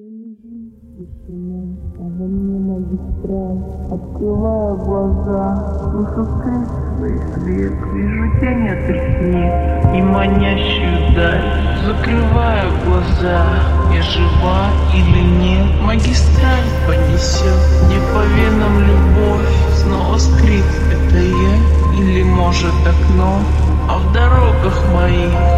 Тишина, а во мне магистраль Открываю глаза, слышу скрипный свет Вижу тень от ресниц и манящую даль. Закрываю глаза, я жива или нет? Магистраль понесет мне по венам любовь. Снова скрип, это я или может окно? А в дорогах моих